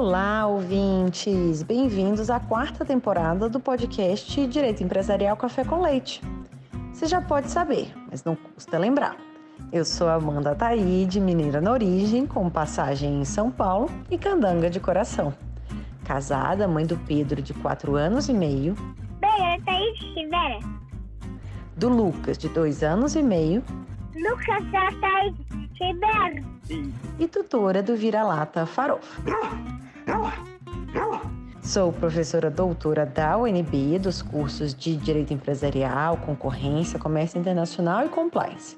Olá, ouvintes! Bem-vindos à quarta temporada do podcast Direito Empresarial Café com Leite. Você já pode saber, mas não custa lembrar. Eu sou Amanda Taide, mineira na origem, com passagem em São Paulo e candanga de coração. Casada, mãe do Pedro, de 4 anos e meio. Bem, Taide Rivera. Do Lucas, de 2 anos e meio. Lucas Taide Ribeiro. E tutora do Vira-Lata Farofa. Sou professora doutora da UNB dos cursos de Direito Empresarial, Concorrência, Comércio Internacional e Compliance.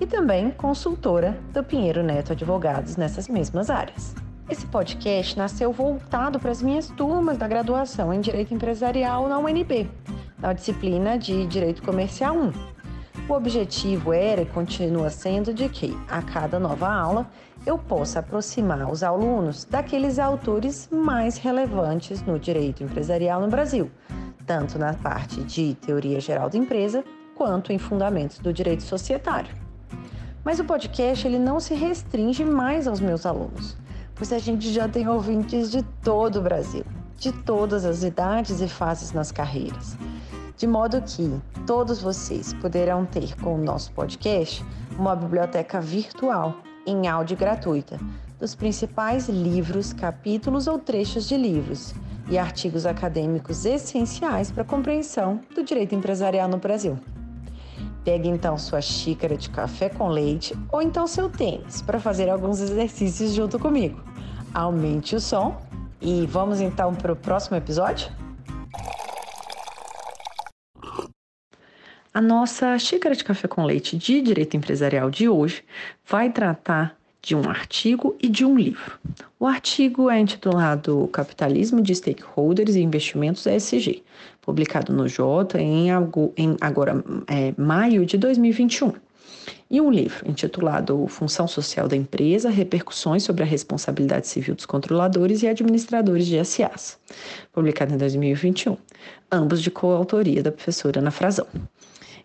E também consultora do Pinheiro Neto Advogados nessas mesmas áreas. Esse podcast nasceu voltado para as minhas turmas da graduação em Direito Empresarial na UNB, na disciplina de Direito Comercial 1. O objetivo era e continua sendo de que, a cada nova aula, eu possa aproximar os alunos daqueles autores mais relevantes no direito empresarial no Brasil, tanto na parte de teoria geral da empresa quanto em fundamentos do direito societário. Mas o podcast ele não se restringe mais aos meus alunos, pois a gente já tem ouvintes de todo o Brasil, de todas as idades e fases nas carreiras. De modo que todos vocês poderão ter com o nosso podcast uma biblioteca virtual em áudio gratuita dos principais livros, capítulos ou trechos de livros e artigos acadêmicos essenciais para a compreensão do direito empresarial no Brasil. Pegue então sua xícara de café com leite ou então seu tênis para fazer alguns exercícios junto comigo. Aumente o som e vamos então para o próximo episódio? A nossa xícara de café com leite de direito empresarial de hoje vai tratar de um artigo e de um livro. O artigo é intitulado Capitalismo de Stakeholders e Investimentos ESG, publicado no Jota em, agora é, maio de 2021. E um livro intitulado Função Social da Empresa: Repercussões sobre a Responsabilidade Civil dos Controladores e Administradores de SAs, publicado em 2021, ambos de coautoria da professora Ana Frazão.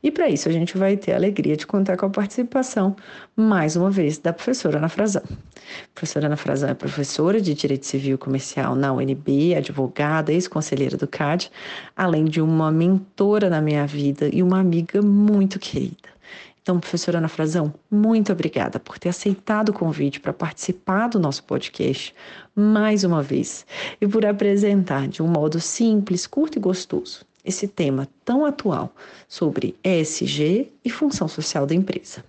E para isso a gente vai ter a alegria de contar com a participação, mais uma vez, da professora Ana Frazão. A professora Ana Frazão é professora de Direito Civil e Comercial na UNB, advogada, ex-conselheira do CAD, além de uma mentora na minha vida e uma amiga muito querida. Então, professora Ana Frazão, muito obrigada por ter aceitado o convite para participar do nosso podcast mais uma vez e por apresentar de um modo simples, curto e gostoso esse tema tão atual sobre ESG e função social da empresa.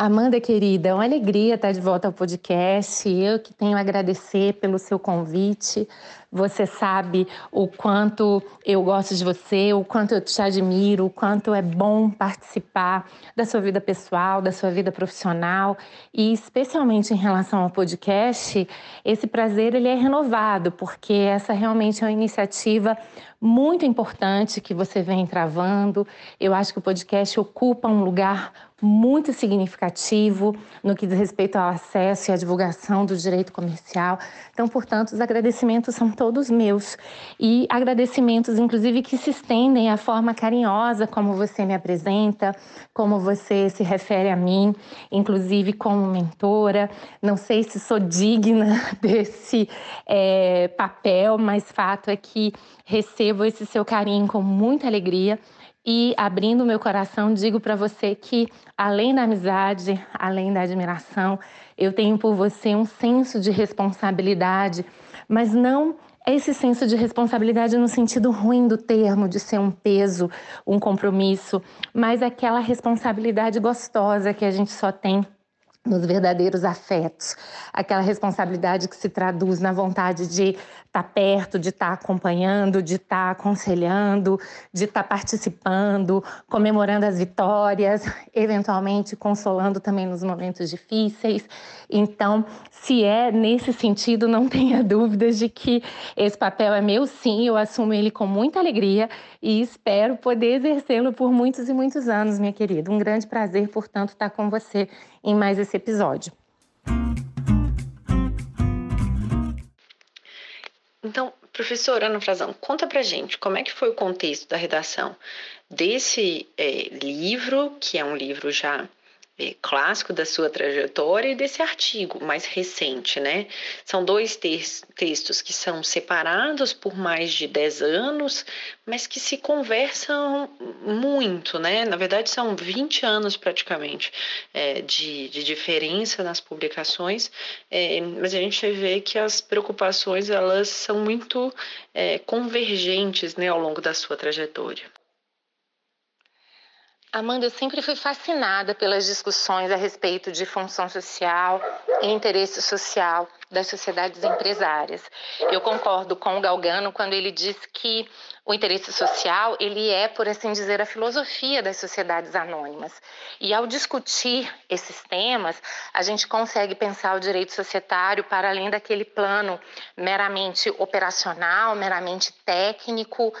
Amanda, querida, é uma alegria estar de volta ao podcast. Eu que tenho a agradecer pelo seu convite. Você sabe o quanto eu gosto de você, o quanto eu te admiro, o quanto é bom participar da sua vida pessoal, da sua vida profissional e especialmente em relação ao podcast, esse prazer ele é renovado, porque essa realmente é uma iniciativa muito importante que você vem travando. Eu acho que o podcast ocupa um lugar muito significativo no que diz respeito ao acesso e à divulgação do direito comercial. Então, portanto, os agradecimentos são todos meus e agradecimentos, inclusive, que se estendem à forma carinhosa como você me apresenta, como você se refere a mim, inclusive como mentora. Não sei se sou digna desse é, papel, mas fato é que recebo esse seu carinho com muita alegria e abrindo meu coração, digo para você que, além da amizade, além da admiração, eu tenho por você um senso de responsabilidade, mas não esse senso de responsabilidade no sentido ruim do termo, de ser um peso, um compromisso, mas aquela responsabilidade gostosa que a gente só tem nos verdadeiros afetos, aquela responsabilidade que se traduz na vontade de estar tá perto, de estar tá acompanhando, de estar tá aconselhando, de estar participando, comemorando as vitórias, eventualmente consolando também nos momentos difíceis. Então, se é nesse sentido, não tenha dúvidas de que esse papel é meu, sim, eu assumo ele com muita alegria e espero poder exercê-lo por muitos e muitos anos, minha querida. Um grande prazer, portanto, estar com você em mais esse episódio. Então, professora Ana Frazão, conta pra gente como é que foi o contexto da redação desse é, livro, que é um livro já clássico da sua trajetória e desse artigo mais recente, né? São dois textos que são separados por mais de 10 anos, mas que se conversam muito, né? Na verdade, são 20 anos praticamente é, de, de, diferença nas publicações, é, mas a gente vê que as preocupações elas são muito é, convergentes né, ao longo da sua trajetória. Amanda, eu sempre fui fascinada pelas discussões a respeito de função social e interesse social das sociedades empresárias. Eu concordo com o Galgano quando ele diz que o interesse social, ele é, por assim dizer, a filosofia das sociedades anônimas. E ao discutir esses temas, a gente consegue pensar o direito societário para além daquele plano meramente operacional, meramente técnico,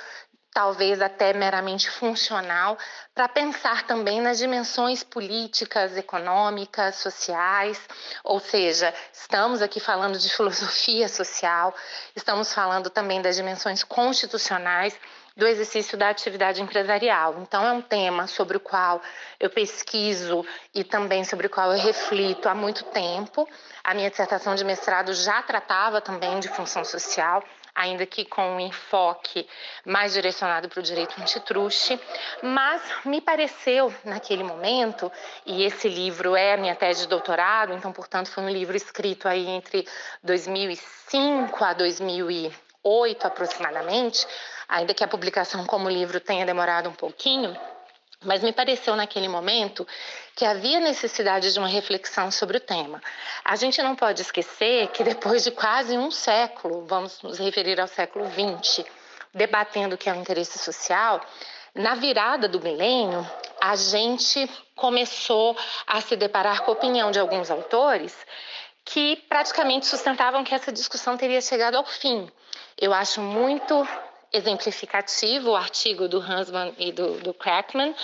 talvez até meramente funcional, para pensar também nas dimensões políticas, econômicas, sociais, ou seja, estamos aqui falando de filosofia social, estamos falando também das dimensões constitucionais do exercício da atividade empresarial. Então, é um tema sobre o qual eu pesquiso e também sobre o qual eu reflito há muito tempo. A minha dissertação de mestrado já tratava também de função social ainda que com um enfoque mais direcionado para o direito antitruste, mas me pareceu naquele momento, e esse livro é minha tese de doutorado, então, portanto, foi um livro escrito aí entre 2005 a 2008 aproximadamente, ainda que a publicação como livro tenha demorado um pouquinho, mas me pareceu naquele momento que havia necessidade de uma reflexão sobre o tema. A gente não pode esquecer que depois de quase um século, vamos nos referir ao século XX, debatendo o que é o interesse social, na virada do milênio, a gente começou a se deparar com a opinião de alguns autores que praticamente sustentavam que essa discussão teria chegado ao fim. Eu acho muito exemplificativo o artigo do Hansman e do, do Crackman,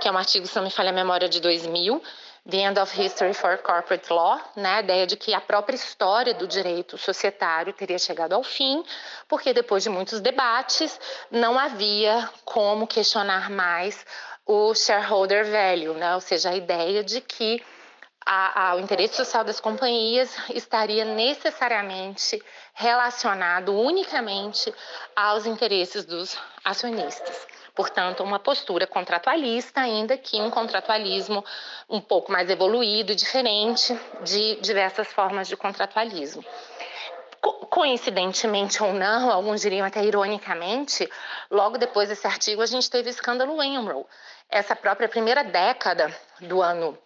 que é um artigo, se não me falha a memória, de 2000, The End of History for Corporate Law, né, a ideia de que a própria história do direito societário teria chegado ao fim, porque depois de muitos debates não havia como questionar mais o shareholder value, né, ou seja, a ideia de que a, a, o interesse social das companhias estaria necessariamente relacionado unicamente aos interesses dos acionistas. Portanto, uma postura contratualista, ainda que um contratualismo um pouco mais evoluído diferente de diversas formas de contratualismo. coincidentemente ou não, alguns diriam até ironicamente, logo depois desse artigo a gente teve o escândalo Enron. Essa própria primeira década do ano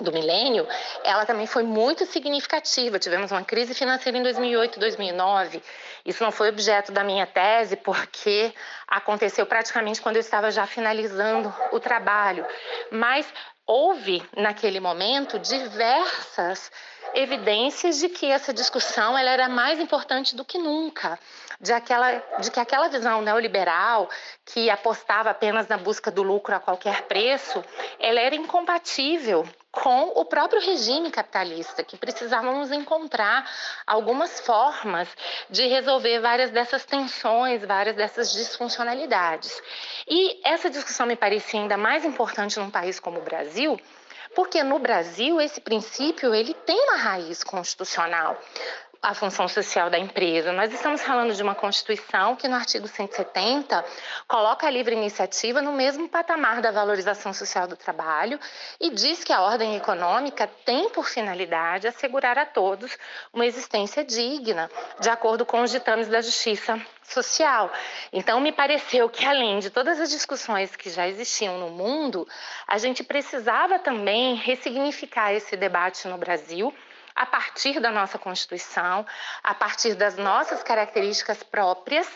do milênio, ela também foi muito significativa. Tivemos uma crise financeira em 2008 e 2009. Isso não foi objeto da minha tese, porque aconteceu praticamente quando eu estava já finalizando o trabalho. Mas houve, naquele momento, diversas evidências de que essa discussão ela era mais importante do que nunca, de, aquela, de que aquela visão neoliberal que apostava apenas na busca do lucro a qualquer preço, ela era incompatível com o próprio regime capitalista, que precisávamos encontrar algumas formas de resolver várias dessas tensões, várias dessas disfuncionalidades. E essa discussão me parecia ainda mais importante num país como o Brasil, porque no Brasil esse princípio ele tem uma raiz constitucional a função social da empresa. Nós estamos falando de uma Constituição que, no artigo 170, coloca a livre iniciativa no mesmo patamar da valorização social do trabalho e diz que a ordem econômica tem por finalidade assegurar a todos uma existência digna, de acordo com os ditames da justiça social. Então, me pareceu que, além de todas as discussões que já existiam no mundo, a gente precisava também ressignificar esse debate no Brasil a partir da nossa Constituição, a partir das nossas características próprias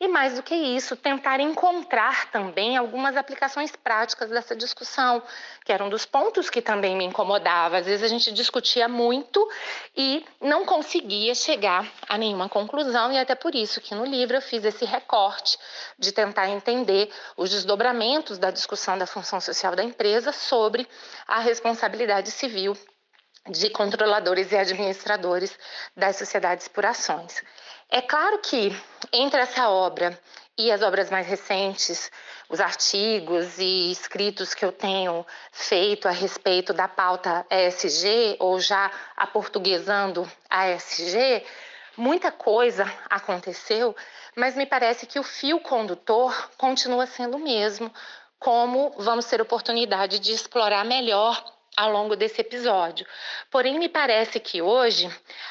e, mais do que isso, tentar encontrar também algumas aplicações práticas dessa discussão, que era um dos pontos que também me incomodava. Às vezes a gente discutia muito e não conseguia chegar a nenhuma conclusão, e até por isso que no livro eu fiz esse recorte de tentar entender os desdobramentos da discussão da função social da empresa sobre a responsabilidade civil de controladores e administradores das sociedades por ações. É claro que entre essa obra e as obras mais recentes, os artigos e escritos que eu tenho feito a respeito da pauta ESG, ou já aportuguesando a ESG, muita coisa aconteceu, mas me parece que o fio condutor continua sendo o mesmo, como vamos ter oportunidade de explorar melhor ao longo desse episódio. Porém, me parece que hoje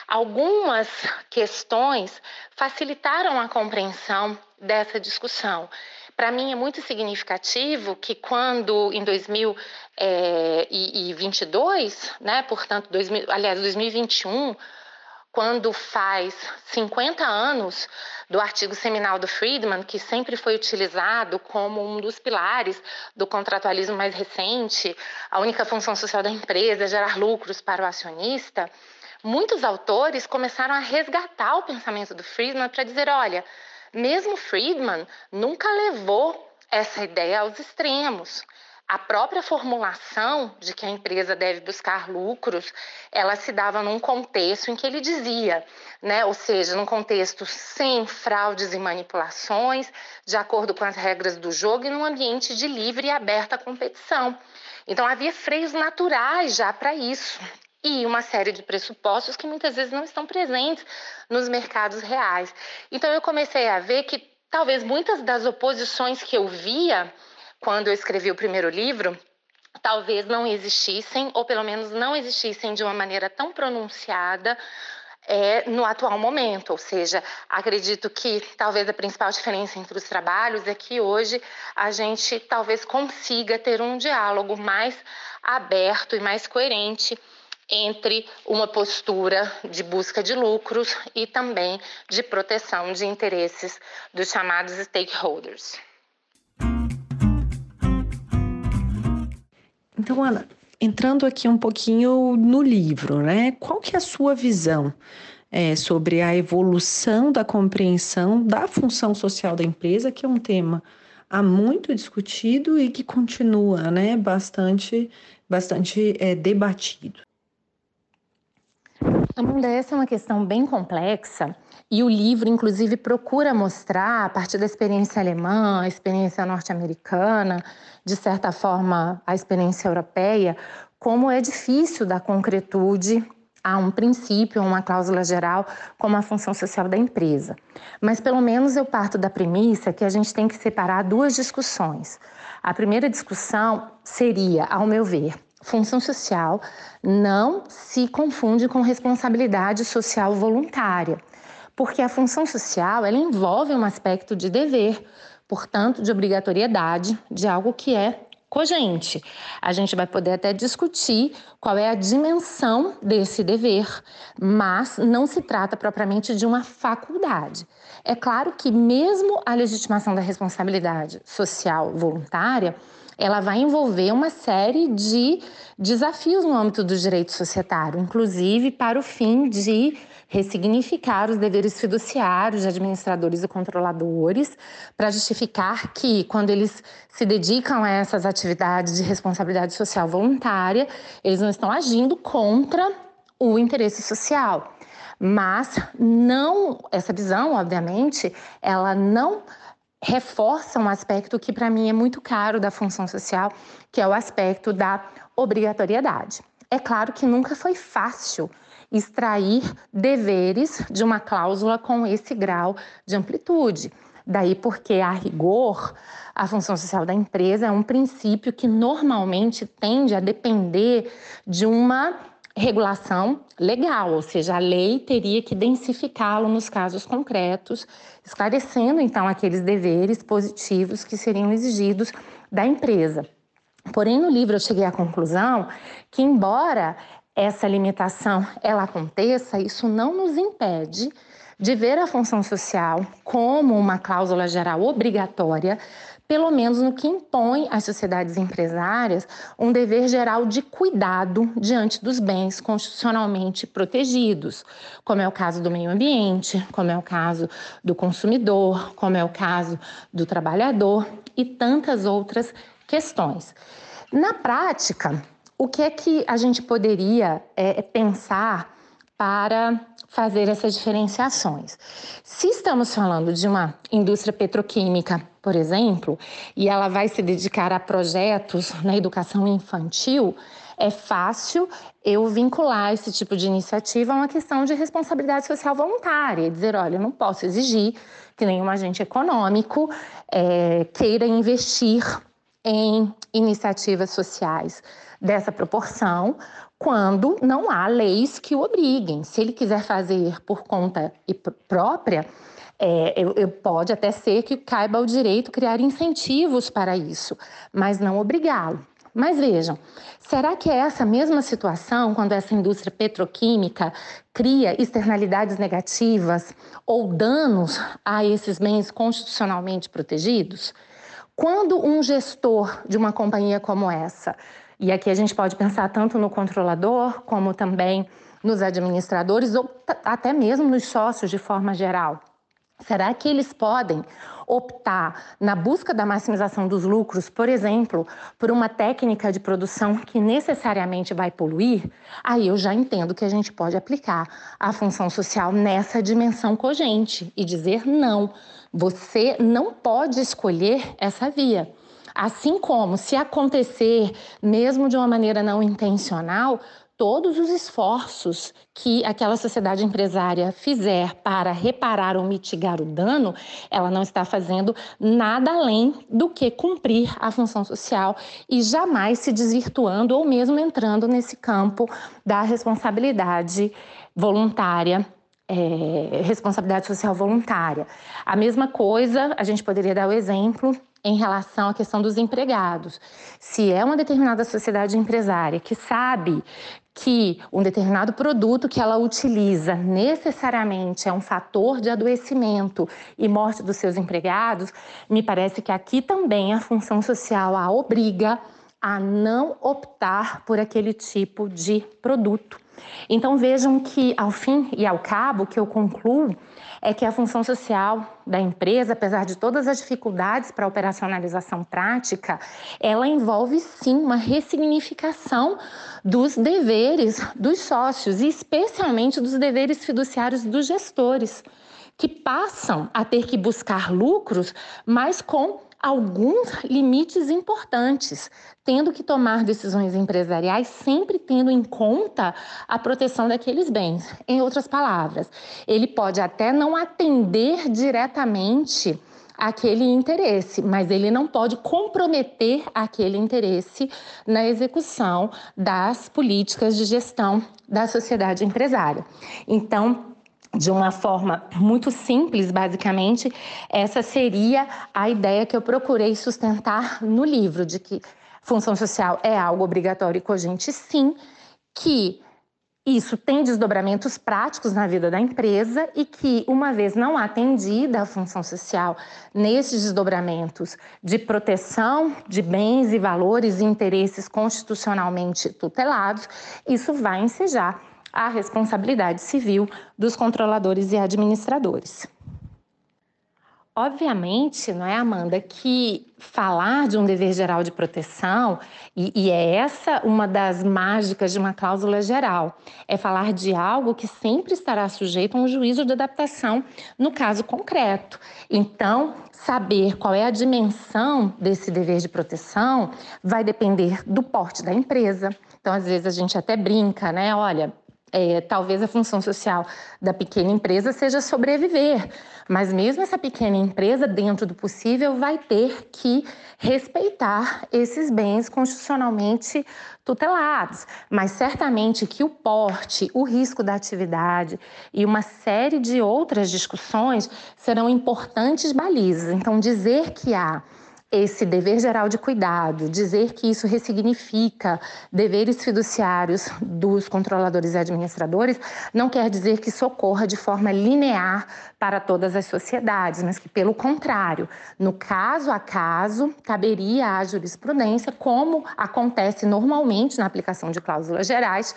algumas questões facilitaram a compreensão dessa discussão. Para mim é muito significativo que quando em 2022, né, portanto, 2000, aliás, 2021, quando faz 50 anos do artigo seminal do Friedman, que sempre foi utilizado como um dos pilares do contratualismo mais recente, a única função social da empresa é gerar lucros para o acionista, muitos autores começaram a resgatar o pensamento do Friedman para dizer, olha, mesmo Friedman nunca levou essa ideia aos extremos. A própria formulação de que a empresa deve buscar lucros, ela se dava num contexto em que ele dizia, né, ou seja, num contexto sem fraudes e manipulações, de acordo com as regras do jogo e num ambiente de livre e aberta competição. Então havia freios naturais já para isso e uma série de pressupostos que muitas vezes não estão presentes nos mercados reais. Então eu comecei a ver que talvez muitas das oposições que eu via quando eu escrevi o primeiro livro, talvez não existissem, ou pelo menos não existissem de uma maneira tão pronunciada é, no atual momento. Ou seja, acredito que talvez a principal diferença entre os trabalhos é que hoje a gente talvez consiga ter um diálogo mais aberto e mais coerente entre uma postura de busca de lucros e também de proteção de interesses dos chamados stakeholders. Então, Ana, entrando aqui um pouquinho no livro, né? Qual que é a sua visão é, sobre a evolução da compreensão da função social da empresa, que é um tema há muito discutido e que continua, né, bastante, bastante é, debatido. Amanda, essa é uma questão bem complexa e o livro, inclusive, procura mostrar, a partir da experiência alemã, a experiência norte-americana, de certa forma, a experiência europeia, como é difícil dar concretude a um princípio, a uma cláusula geral, como a função social da empresa. Mas, pelo menos, eu parto da premissa que a gente tem que separar duas discussões. A primeira discussão seria, ao meu ver, função social não se confunde com responsabilidade social voluntária porque a função social ela envolve um aspecto de dever, portanto, de obrigatoriedade, de algo que é cogente. A gente vai poder até discutir qual é a dimensão desse dever, mas não se trata propriamente de uma faculdade. É claro que, mesmo a legitimação da responsabilidade social voluntária, ela vai envolver uma série de desafios no âmbito do direito societário, inclusive para o fim de ressignificar os deveres fiduciários de administradores e controladores, para justificar que, quando eles se dedicam a essas atividades de responsabilidade social voluntária, eles não estão agindo contra o interesse social. Mas não, essa visão, obviamente, ela não reforça um aspecto que para mim é muito caro da função social, que é o aspecto da obrigatoriedade. É claro que nunca foi fácil extrair deveres de uma cláusula com esse grau de amplitude. Daí porque, a rigor, a função social da empresa é um princípio que normalmente tende a depender de uma regulação legal, ou seja, a lei teria que densificá-lo nos casos concretos, esclarecendo então aqueles deveres positivos que seriam exigidos da empresa. Porém, no livro eu cheguei à conclusão que, embora essa limitação ela aconteça, isso não nos impede de ver a função social como uma cláusula geral obrigatória, pelo menos no que impõe às sociedades empresárias um dever geral de cuidado diante dos bens constitucionalmente protegidos, como é o caso do meio ambiente, como é o caso do consumidor, como é o caso do trabalhador e tantas outras questões. Na prática, o que é que a gente poderia é, pensar para fazer essas diferenciações. Se estamos falando de uma indústria petroquímica, por exemplo, e ela vai se dedicar a projetos na educação infantil, é fácil eu vincular esse tipo de iniciativa a uma questão de responsabilidade social voluntária, dizer, olha, eu não posso exigir que nenhum agente econômico é, queira investir em iniciativas sociais dessa proporção, quando não há leis que o obriguem. Se ele quiser fazer por conta própria, é, eu, eu, pode até ser que caiba ao direito criar incentivos para isso, mas não obrigá-lo. Mas vejam, será que é essa mesma situação quando essa indústria petroquímica cria externalidades negativas ou danos a esses bens constitucionalmente protegidos? Quando um gestor de uma companhia como essa, e aqui a gente pode pensar tanto no controlador como também nos administradores ou até mesmo nos sócios de forma geral, Será que eles podem optar na busca da maximização dos lucros, por exemplo, por uma técnica de produção que necessariamente vai poluir? Aí eu já entendo que a gente pode aplicar a função social nessa dimensão cogente e dizer não, você não pode escolher essa via. Assim como, se acontecer, mesmo de uma maneira não intencional, todos os esforços que aquela sociedade empresária fizer para reparar ou mitigar o dano, ela não está fazendo nada além do que cumprir a função social e jamais se desvirtuando ou mesmo entrando nesse campo da responsabilidade voluntária é, responsabilidade social voluntária. A mesma coisa, a gente poderia dar o exemplo em relação à questão dos empregados. Se é uma determinada sociedade empresária que sabe que um determinado produto que ela utiliza necessariamente é um fator de adoecimento e morte dos seus empregados, me parece que aqui também a função social a obriga a não optar por aquele tipo de produto. Então vejam que, ao fim e ao cabo, que eu concluo é que a função social da empresa, apesar de todas as dificuldades para a operacionalização prática, ela envolve sim uma ressignificação dos deveres dos sócios e especialmente dos deveres fiduciários dos gestores, que passam a ter que buscar lucros, mas com alguns limites importantes, tendo que tomar decisões empresariais sempre tendo em conta a proteção daqueles bens. Em outras palavras, ele pode até não atender diretamente aquele interesse, mas ele não pode comprometer aquele interesse na execução das políticas de gestão da sociedade empresária. Então, de uma forma muito simples, basicamente, essa seria a ideia que eu procurei sustentar no livro, de que função social é algo obrigatório e cogente, sim, que isso tem desdobramentos práticos na vida da empresa e que, uma vez não atendida a função social nesses desdobramentos de proteção de bens e valores e interesses constitucionalmente tutelados, isso vai ensejar a responsabilidade civil dos controladores e administradores. Obviamente, não é, Amanda, que falar de um dever geral de proteção, e, e, é essa uma das mágicas de uma cláusula geral, é falar de algo que sempre estará sujeito a um juízo de adaptação no caso concreto. Então, saber qual é a dimensão desse dever de proteção vai depender do porte da empresa. Então, às vezes a gente até brinca, né? Olha, é, talvez a função social da pequena empresa seja sobreviver, mas mesmo essa pequena empresa, dentro do possível, vai ter que respeitar esses bens constitucionalmente tutelados. Mas certamente que o porte, o risco da atividade e uma série de outras discussões serão importantes balizas. Então, dizer que há esse dever geral de cuidado, dizer que isso ressignifica deveres fiduciários dos controladores e administradores, não quer dizer que socorra de forma linear para todas as sociedades, mas que, pelo contrário, no caso a caso, caberia à jurisprudência, como acontece normalmente na aplicação de cláusulas gerais,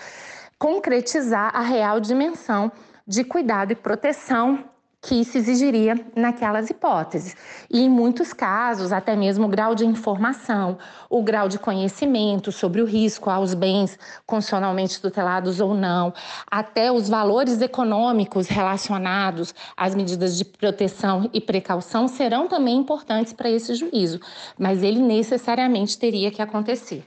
concretizar a real dimensão de cuidado e proteção que se exigiria naquelas hipóteses. E em muitos casos, até mesmo o grau de informação, o grau de conhecimento sobre o risco aos bens constitucionalmente tutelados ou não, até os valores econômicos relacionados às medidas de proteção e precaução serão também importantes para esse juízo, mas ele necessariamente teria que acontecer.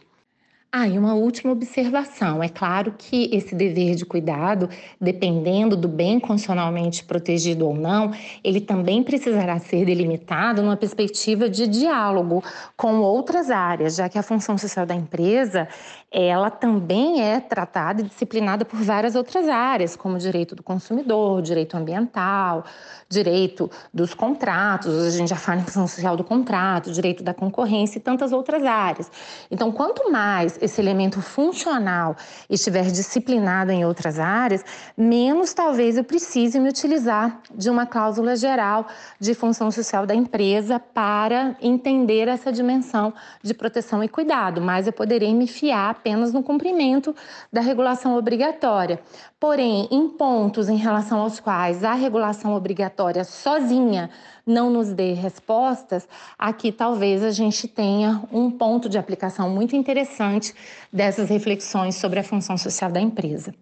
Ah, e uma última observação. É claro que esse dever de cuidado, dependendo do bem constitucionalmente protegido ou não, ele também precisará ser delimitado numa perspectiva de diálogo com outras áreas, já que a função social da empresa ela também é tratada e disciplinada por várias outras áreas, como direito do consumidor, direito ambiental, direito dos contratos, a gente já fala em função social do contrato, direito da concorrência e tantas outras áreas. Então, quanto mais esse elemento funcional estiver disciplinado em outras áreas, menos talvez eu precise me utilizar de uma cláusula geral de função social da empresa para entender essa dimensão de proteção e cuidado, mas eu poderei me fiar apenas no cumprimento da regulação obrigatória. Porém, em pontos em relação aos quais a regulação obrigatória sozinha não nos dê respostas, aqui talvez a gente tenha um ponto de aplicação muito interessante dessas reflexões sobre a função social da empresa.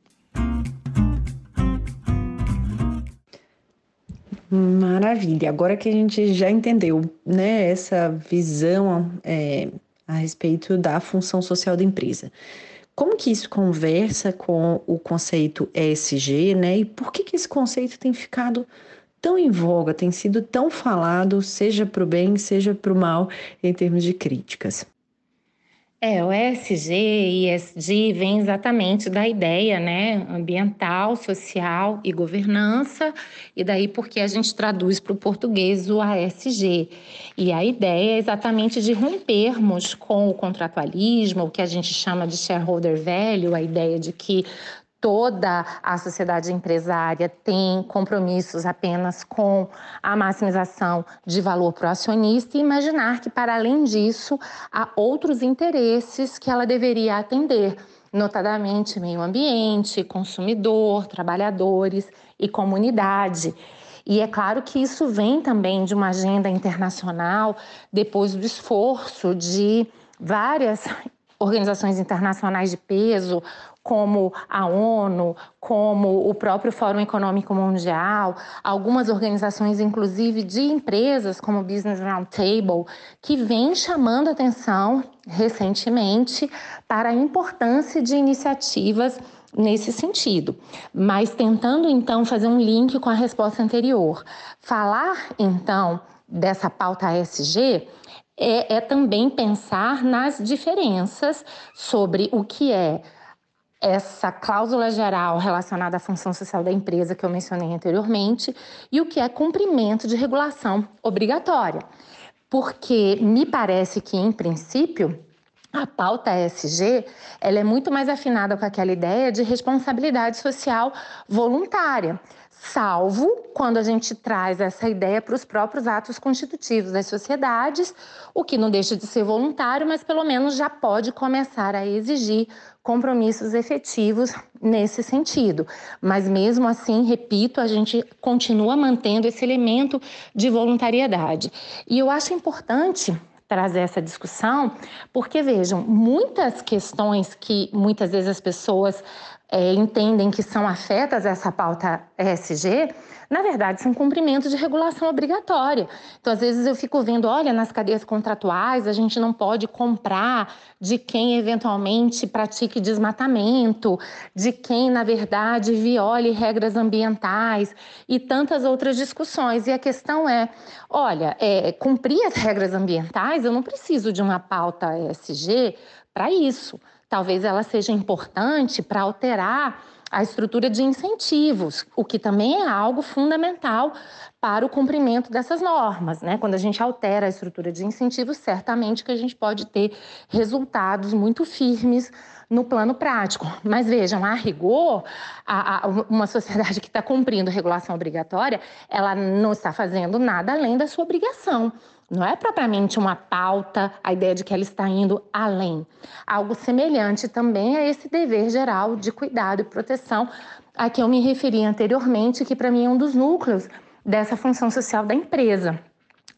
Maravilha. Agora que a gente já entendeu, né, essa visão é, a respeito da função social da empresa. Como que isso conversa com o conceito ESG, né? E por que, que esse conceito tem ficado tão em voga, tem sido tão falado, seja para o bem, seja para o mal, em termos de críticas? É, o ESG e ESG vem exatamente da ideia, né, ambiental, social e governança, e daí porque a gente traduz para o português o ASG. E a ideia é exatamente de rompermos com o contratualismo, o que a gente chama de shareholder value, a ideia de que toda a sociedade empresária tem compromissos apenas com a maximização de valor para o acionista e imaginar que, para além disso, há outros interesses que ela deveria atender, notadamente meio ambiente, consumidor, trabalhadores e comunidade. E é claro que isso vem também de uma agenda internacional, depois do esforço de várias organizações internacionais de peso, como a ONU, como o próprio Fórum Econômico Mundial, algumas organizações, inclusive de empresas, como o Business Roundtable, que vem chamando atenção recentemente para a importância de iniciativas nesse sentido, mas tentando então fazer um link com a resposta anterior. Falar então dessa pauta ESG é, é também pensar nas diferenças sobre o que é essa cláusula geral relacionada à função social da empresa que eu mencionei anteriormente e o que é cumprimento de regulação obrigatória. Porque me parece que, em princípio, a pauta ESG ela é muito mais afinada com aquela ideia de responsabilidade social voluntária salvo quando a gente traz essa ideia para os próprios atos constitutivos das sociedades, o que não deixa de ser voluntário, mas pelo menos já pode começar a exigir compromissos efetivos nesse sentido. Mas mesmo assim, repito, a gente continua mantendo esse elemento de voluntariedade. E eu acho importante trazer essa discussão, porque vejam, muitas questões que muitas vezes as pessoas é, entendem que são afetas a essa pauta ESG, na verdade, são cumprimentos de regulação obrigatória. Então, às vezes eu fico vendo, olha, nas cadeias contratuais a gente não pode comprar de quem eventualmente pratique desmatamento, de quem, na verdade, viole regras ambientais e tantas outras discussões. E a questão é, olha, é, cumprir as regras ambientais, eu não preciso de uma pauta ESG para isso. Talvez ela seja importante para alterar a estrutura de incentivos, o que também é algo fundamental para o cumprimento dessas normas. Né? Quando a gente altera a estrutura de incentivos, certamente que a gente pode ter resultados muito firmes no plano prático. Mas vejam, a rigor, a, a, uma sociedade que está cumprindo regulação obrigatória, ela não está fazendo nada além da sua obrigação. Não é propriamente uma pauta a ideia de que ela está indo além. Algo semelhante também a esse dever geral de cuidado e proteção a que eu me referi anteriormente, que para mim é um dos núcleos dessa função social da empresa.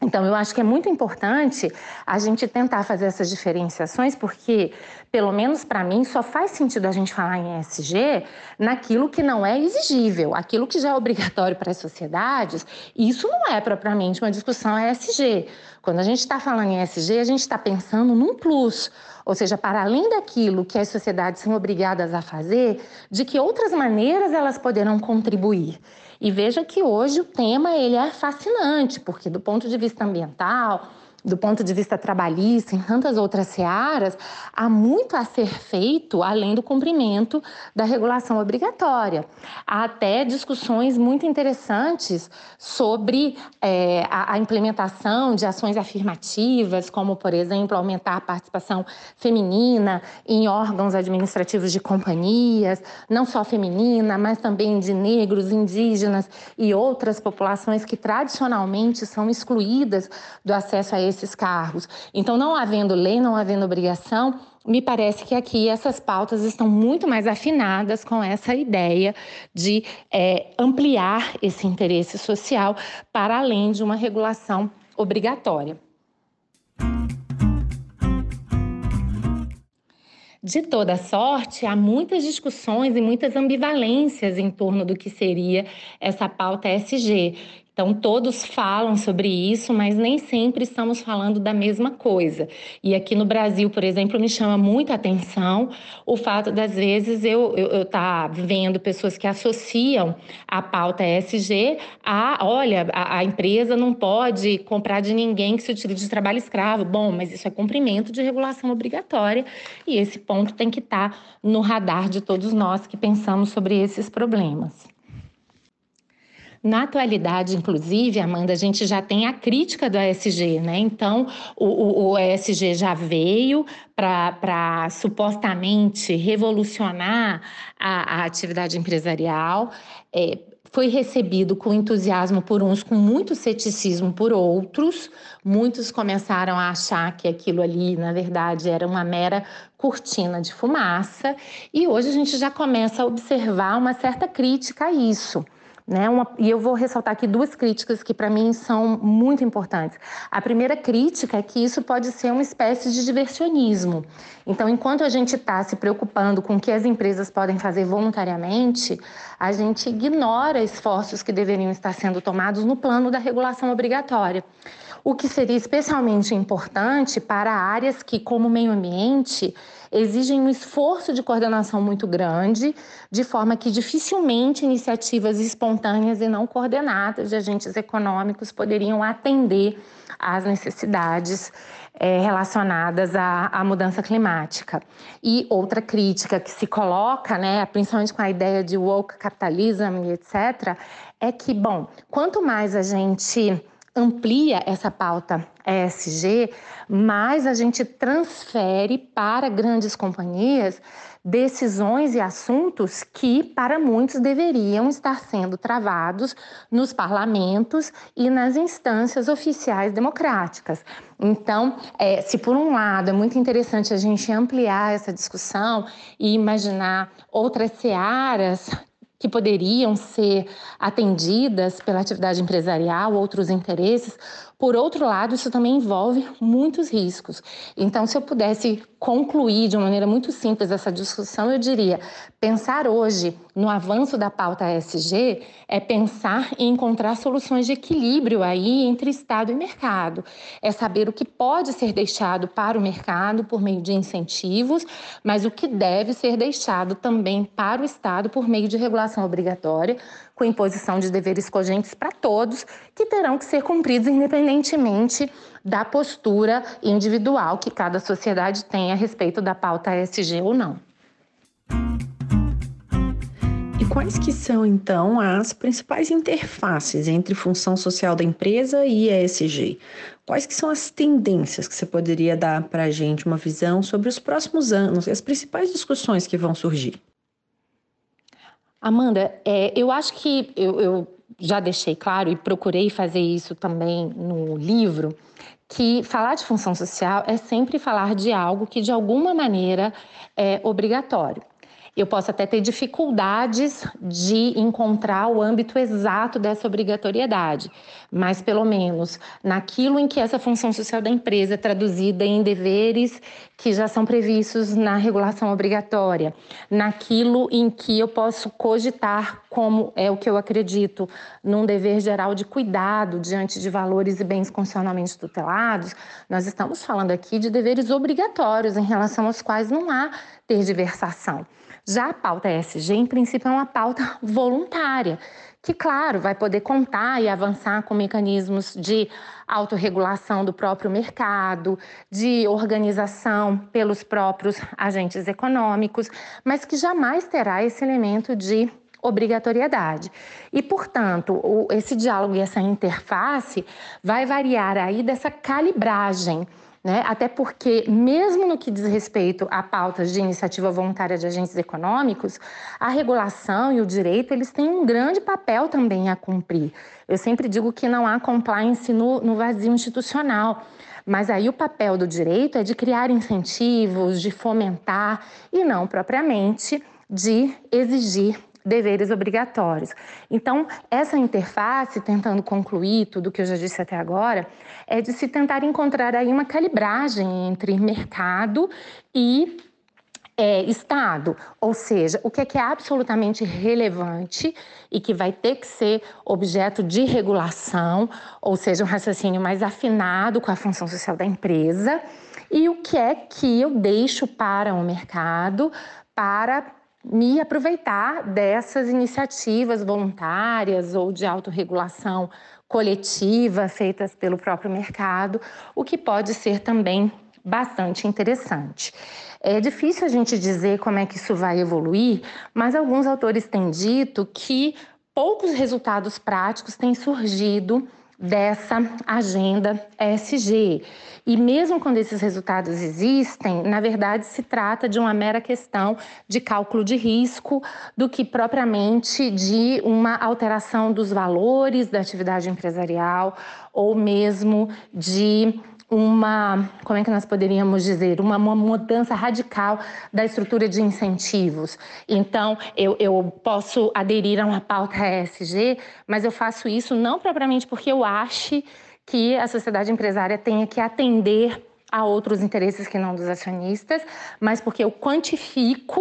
Então, eu acho que é muito importante a gente tentar fazer essas diferenciações, porque, pelo menos para mim, só faz sentido a gente falar em ESG naquilo que não é exigível, aquilo que já é obrigatório para as sociedades. Isso não é propriamente uma discussão ESG. Quando a gente está falando em ESG, a gente está pensando num plus, ou seja, para além daquilo que as sociedades são obrigadas a fazer, de que outras maneiras elas poderão contribuir. E veja que hoje o tema ele é fascinante, porque do ponto de vista ambiental, do ponto de vista trabalhista, em tantas outras searas, há muito a ser feito além do cumprimento da regulação obrigatória. Há até discussões muito interessantes sobre é, a, a, implementação de ações afirmativas, como, por exemplo, aumentar a participação feminina em órgãos administrativos de companhias, não só feminina, mas também de negros, indígenas e outras populações que tradicionalmente são excluídas do acesso a esses cargos. Então, não havendo lei, não havendo obrigação, me parece que aqui essas pautas estão muito mais afinadas com essa ideia de é, ampliar esse interesse social para além de uma regulação obrigatória. De toda sorte, há muitas discussões e muitas ambivalências em torno do que seria essa pauta SG. Então, todos falam sobre isso, mas nem sempre estamos falando da mesma coisa. E aqui no Brasil, por exemplo, me chama muita atenção o fato das vezes eu estar tá vendo pessoas que associam a pauta ESG a, olha, a, a, empresa não pode comprar de ninguém que se utilize de trabalho escravo. Bom, mas isso é cumprimento de regulação obrigatória e esse ponto tem que estar tá no radar de todos nós que pensamos sobre esses problemas. Na atualidade, inclusive, Amanda, a gente já tem a crítica do ESG, né? Então, o, o, o ESG já veio para supostamente revolucionar a, a atividade empresarial. É, foi recebido com entusiasmo por uns, com muito ceticismo por outros. Muitos começaram a achar que aquilo ali, na verdade, era uma mera cortina de fumaça. E hoje a gente já começa a observar uma certa crítica a isso. Né? Uma, e eu vou ressaltar aqui duas críticas que para mim são muito importantes. A primeira crítica é que isso pode ser uma espécie de diversionismo. Então, enquanto a gente está se preocupando com o que as empresas podem fazer voluntariamente, a gente ignora esforços que deveriam estar sendo tomados no plano da regulação obrigatória o que seria especialmente importante para áreas que, como meio ambiente, exigem um esforço de coordenação muito grande, de forma que dificilmente iniciativas espontâneas e não coordenadas de agentes econômicos poderiam atender às necessidades é, relacionadas à, à, mudança climática. E outra crítica que se coloca, né, principalmente com a ideia de woke capitalism e etc., é que, bom, quanto mais a gente amplia essa pauta ESG, mais a gente transfere para grandes companhias decisões e assuntos que, para muitos, deveriam estar sendo travados nos parlamentos e nas instâncias oficiais democráticas. Então, é, se por um lado é muito interessante a gente ampliar essa discussão e imaginar outras searas que poderiam ser atendidas pela atividade empresarial, outros interesses, por outro lado, isso também envolve muitos riscos. Então, se eu pudesse concluir de uma maneira muito simples essa discussão, eu diria: pensar hoje no avanço da pauta ESG é pensar em encontrar soluções de equilíbrio aí entre Estado e mercado. É saber o que pode ser deixado para o mercado por meio de incentivos, mas o que deve ser deixado também para o Estado por meio de regulação obrigatória, com imposição de deveres cogentes para todos, que terão que ser cumpridos independentemente da postura individual que cada sociedade tem a respeito da pauta ESG ou não. E quais que são, então, as principais interfaces entre função social da empresa e ESG? Quais que são as tendências que você poderia dar para a gente uma visão sobre os próximos anos e as principais discussões que vão surgir? Amanda, é, eu acho que eu, eu já deixei claro e procurei fazer isso também no livro, que falar de função social é sempre falar de algo que de alguma maneira é obrigatório. Eu posso até ter dificuldades de encontrar o âmbito exato dessa obrigatoriedade, mas pelo menos naquilo em que essa função social da empresa é traduzida em deveres que já são previstos na regulação obrigatória, naquilo em que eu posso cogitar como é o que eu acredito num dever geral de cuidado diante de valores e bens constitucionalmente tutelados, nós estamos falando aqui de deveres obrigatórios em relação aos quais não há tergiversação. Já a pauta ESG, em princípio, é uma pauta voluntária, que, claro, vai poder contar e avançar com mecanismos de autorregulação do próprio mercado, de organização pelos próprios agentes econômicos, mas que jamais terá esse elemento de obrigatoriedade. E, portanto, o, esse diálogo e essa interface vai variar aí dessa calibragem né? Até porque, mesmo no que diz respeito a pautas de iniciativa voluntária de agentes econômicos, a regulação e o direito eles têm um grande papel também a cumprir. Eu sempre digo que não há compliance no, no vazio institucional. Mas aí o papel do direito é de criar incentivos, de fomentar e não propriamente de exigir deveres obrigatórios. Então, essa interface, tentando concluir tudo o que eu já disse até agora, é de se tentar encontrar aí uma calibragem entre mercado e é, Estado, ou seja, o que é, que é absolutamente relevante e que vai ter que ser objeto de regulação, ou seja, um raciocínio mais afinado com a função social da empresa, e o que é que eu deixo para o mercado para me aproveitar dessas iniciativas voluntárias ou de autorregulação coletiva feitas pelo próprio mercado, o que pode ser também bastante interessante. É difícil a gente dizer como é que isso vai evoluir, mas alguns autores têm dito que poucos resultados práticos têm surgido dessa agenda ESG. E mesmo quando esses resultados existem, na verdade se trata de uma mera questão de cálculo de risco do que propriamente de uma alteração dos valores da atividade empresarial ou mesmo de uma, como é que nós poderíamos dizer, uma, uma, mudança radical da estrutura de incentivos. Então, eu, eu posso aderir a uma pauta ESG, mas eu faço isso não propriamente porque eu ache que a sociedade empresária tenha que atender a outros interesses que não dos acionistas, mas porque eu quantifico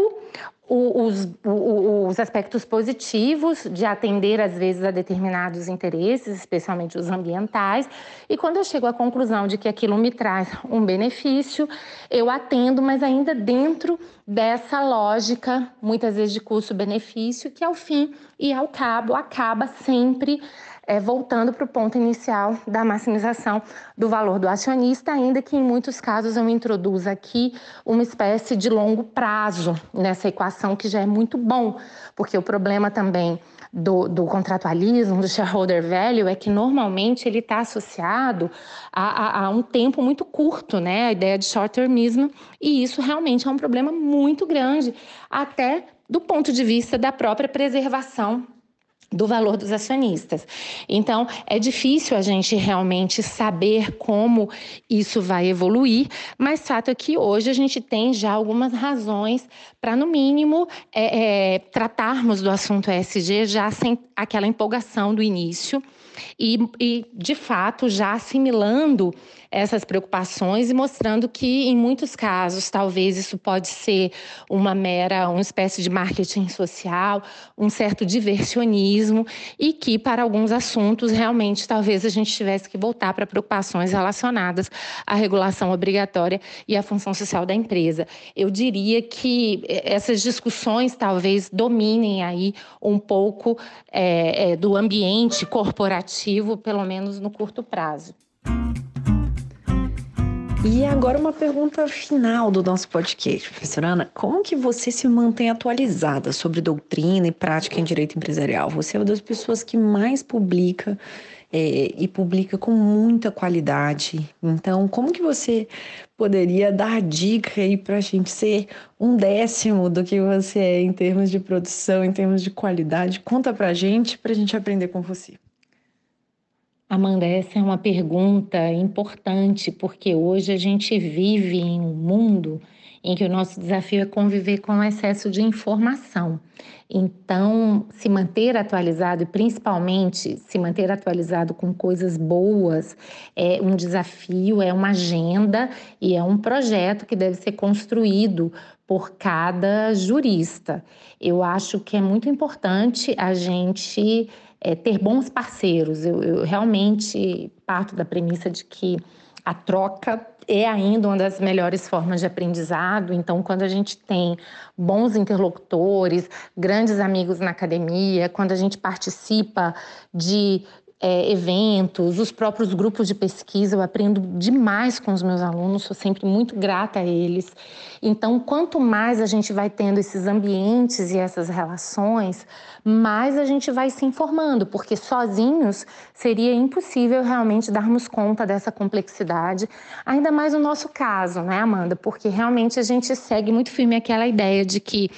os, os, aspectos positivos de atender, às vezes, a determinados interesses, especialmente os ambientais, e quando eu chego à conclusão de que aquilo me traz um benefício, eu atendo, mas ainda dentro dessa lógica, muitas vezes de custo-benefício, que ao fim e ao cabo acaba sempre é, voltando para o ponto inicial da maximização do valor do acionista, ainda que em muitos casos eu introduza aqui uma espécie de longo prazo nessa equação, que já é muito bom, porque o problema também do, do, contratualismo, do shareholder value, é que normalmente ele está associado a, a, a, um tempo muito curto, né? A ideia de short-termismo, e isso realmente é um problema muito grande, até do ponto de vista da própria preservação do valor dos acionistas. Então, é difícil a gente realmente saber como isso vai evoluir, mas fato é que hoje a gente tem já algumas razões para, no mínimo, é, é, tratarmos do assunto ESG já sem aquela empolgação do início e, e de fato, já assimilando essas preocupações e mostrando que, em muitos casos, talvez isso pode ser uma mera, uma espécie de marketing social, um certo diversionismo e que, para alguns assuntos, realmente, talvez a gente tivesse que voltar para preocupações relacionadas à regulação obrigatória e à função social da empresa. Eu diria que essas discussões talvez dominem aí um pouco é, é, do ambiente corporativo, pelo menos no curto prazo. E agora uma pergunta final do nosso podcast, professora Ana. Como que você se mantém atualizada sobre doutrina e prática em direito empresarial? Você é uma das pessoas que mais publica é, e publica com muita qualidade. Então, como que você poderia dar dica aí para a gente ser um décimo do que você é em termos de produção, em termos de qualidade? Conta para a gente, para a gente aprender com você. Amanda, essa é uma pergunta importante, porque hoje a gente vive em um mundo em que o nosso desafio é conviver com o excesso de informação. Então, se manter atualizado e principalmente se manter atualizado com coisas boas é um desafio, é uma agenda e é um projeto que deve ser construído por cada jurista. Eu acho que é muito importante a gente é, ter bons parceiros. Eu, eu realmente parto da premissa de que a troca é ainda uma das melhores formas de aprendizado. Então, quando a gente tem bons interlocutores, grandes amigos na academia, quando a gente participa de é, eventos, os próprios grupos de pesquisa, eu aprendo demais com os meus alunos, sou sempre muito grata a eles. Então, quanto mais a gente vai tendo esses ambientes e essas relações, mais a gente vai se informando, porque sozinhos seria impossível realmente darmos conta dessa complexidade, ainda mais no nosso caso, né, Amanda? Porque realmente a gente segue muito firme aquela ideia de que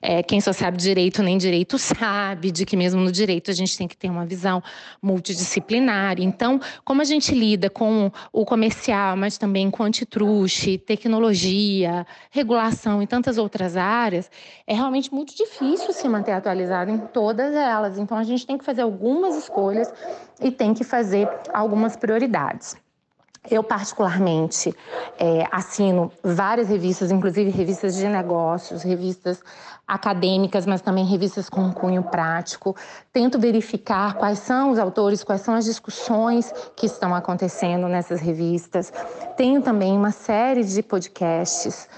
é, quem só sabe direito nem direito sabe, de que mesmo no direito a gente tem que ter uma visão multidisciplinar. Então, como a gente lida com o comercial, mas também com antitruste, tecnologia, regulação e tantas outras áreas, é realmente muito difícil se manter atualizado todas elas. Então a gente tem que fazer algumas escolhas e tem que fazer algumas prioridades. Eu, particularmente, é, assino várias revistas, inclusive revistas de negócios, revistas acadêmicas, mas também revistas com cunho prático. Tento verificar quais são os autores, quais são as discussões que estão acontecendo nessas revistas. Tenho também uma série de podcasts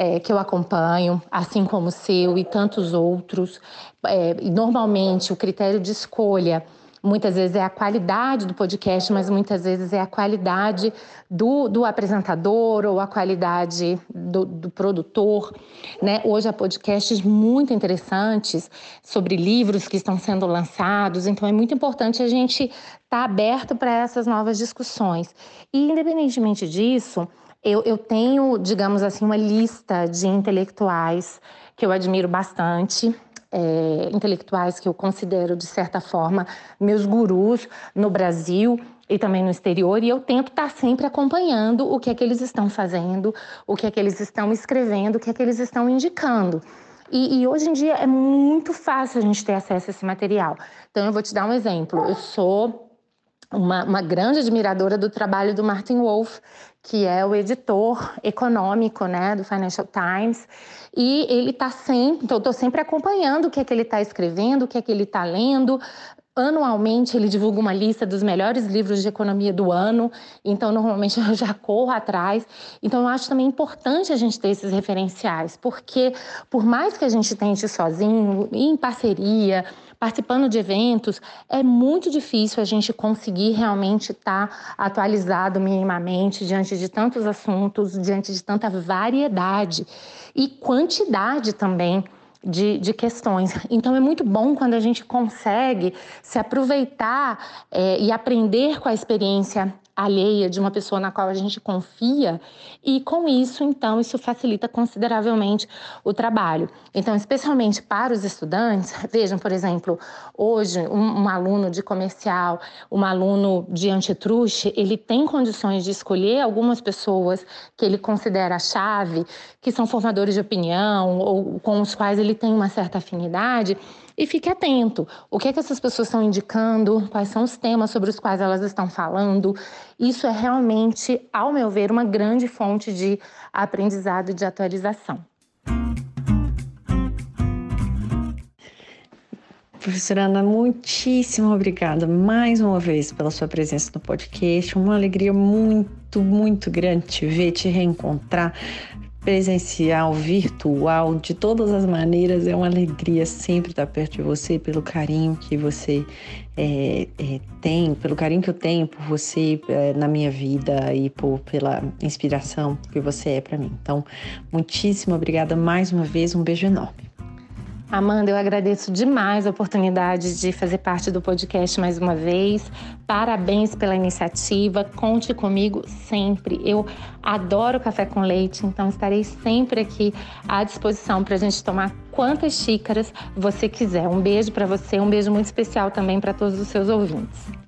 é, que eu acompanho, assim como o seu e tantos outros. É, normalmente, o critério de escolha muitas vezes é a qualidade do podcast, mas muitas vezes é a qualidade do, do apresentador ou a qualidade do, do, produtor. Né? Hoje há podcasts muito interessantes sobre livros que estão sendo lançados, então é muito importante a gente estar tá aberto para essas novas discussões. E, independentemente disso, eu, eu tenho, digamos assim, uma lista de intelectuais que eu admiro bastante, é, intelectuais que eu considero, de certa forma, meus gurus no Brasil e também no exterior, e eu tento estar sempre acompanhando o que é que eles estão fazendo, o que é que eles estão escrevendo, o que é que eles estão indicando. E, e, hoje em dia é muito fácil a gente ter acesso a esse material. Então, eu vou te dar um exemplo. Eu sou uma, uma, grande admiradora do trabalho do Martin Wolf, que é o editor econômico né, do Financial Times. E ele está sempre, então estou sempre acompanhando o que é que ele está escrevendo, o que é que ele está lendo, Anualmente ele divulga uma lista dos melhores livros de economia do ano, então normalmente eu já corro atrás. Então eu acho também importante a gente ter esses referenciais, porque por mais que a gente tente sozinho, em parceria, participando de eventos, é muito difícil a gente conseguir realmente estar atualizado minimamente diante de tantos assuntos, diante de tanta variedade e quantidade também de, de, questões. Então é muito bom quando a gente consegue se aproveitar é, e aprender com a experiência alheia de uma pessoa na qual a gente confia e com isso então isso facilita consideravelmente o trabalho. Então especialmente para os estudantes vejam por exemplo hoje um, um aluno de comercial um aluno de antitruste ele tem condições de escolher algumas pessoas que ele considera chave que são formadores de opinião ou com os quais ele tem uma certa afinidade e fique atento. O que é que essas pessoas estão indicando? Quais são os temas sobre os quais elas estão falando? Isso é realmente, ao meu ver, uma grande fonte de aprendizado e de atualização. Professora Ana, muitíssimo obrigada mais uma vez pela sua presença no podcast. Uma alegria muito, muito grande te ver, te reencontrar presencial, virtual, de todas as maneiras, é uma alegria sempre estar perto de você, pelo carinho que você é, é, tem, pelo carinho que eu tenho por você é, na minha vida e por, pela inspiração que você é para mim. Então, muitíssimo obrigada mais uma vez, um beijo enorme. Amanda, eu agradeço demais a oportunidade de fazer parte do podcast mais uma vez. Parabéns pela iniciativa. Conte comigo sempre. Eu adoro café com leite, então estarei sempre aqui à disposição para a gente tomar quantas xícaras você quiser. Um beijo para você, um beijo muito especial também para todos os seus ouvintes.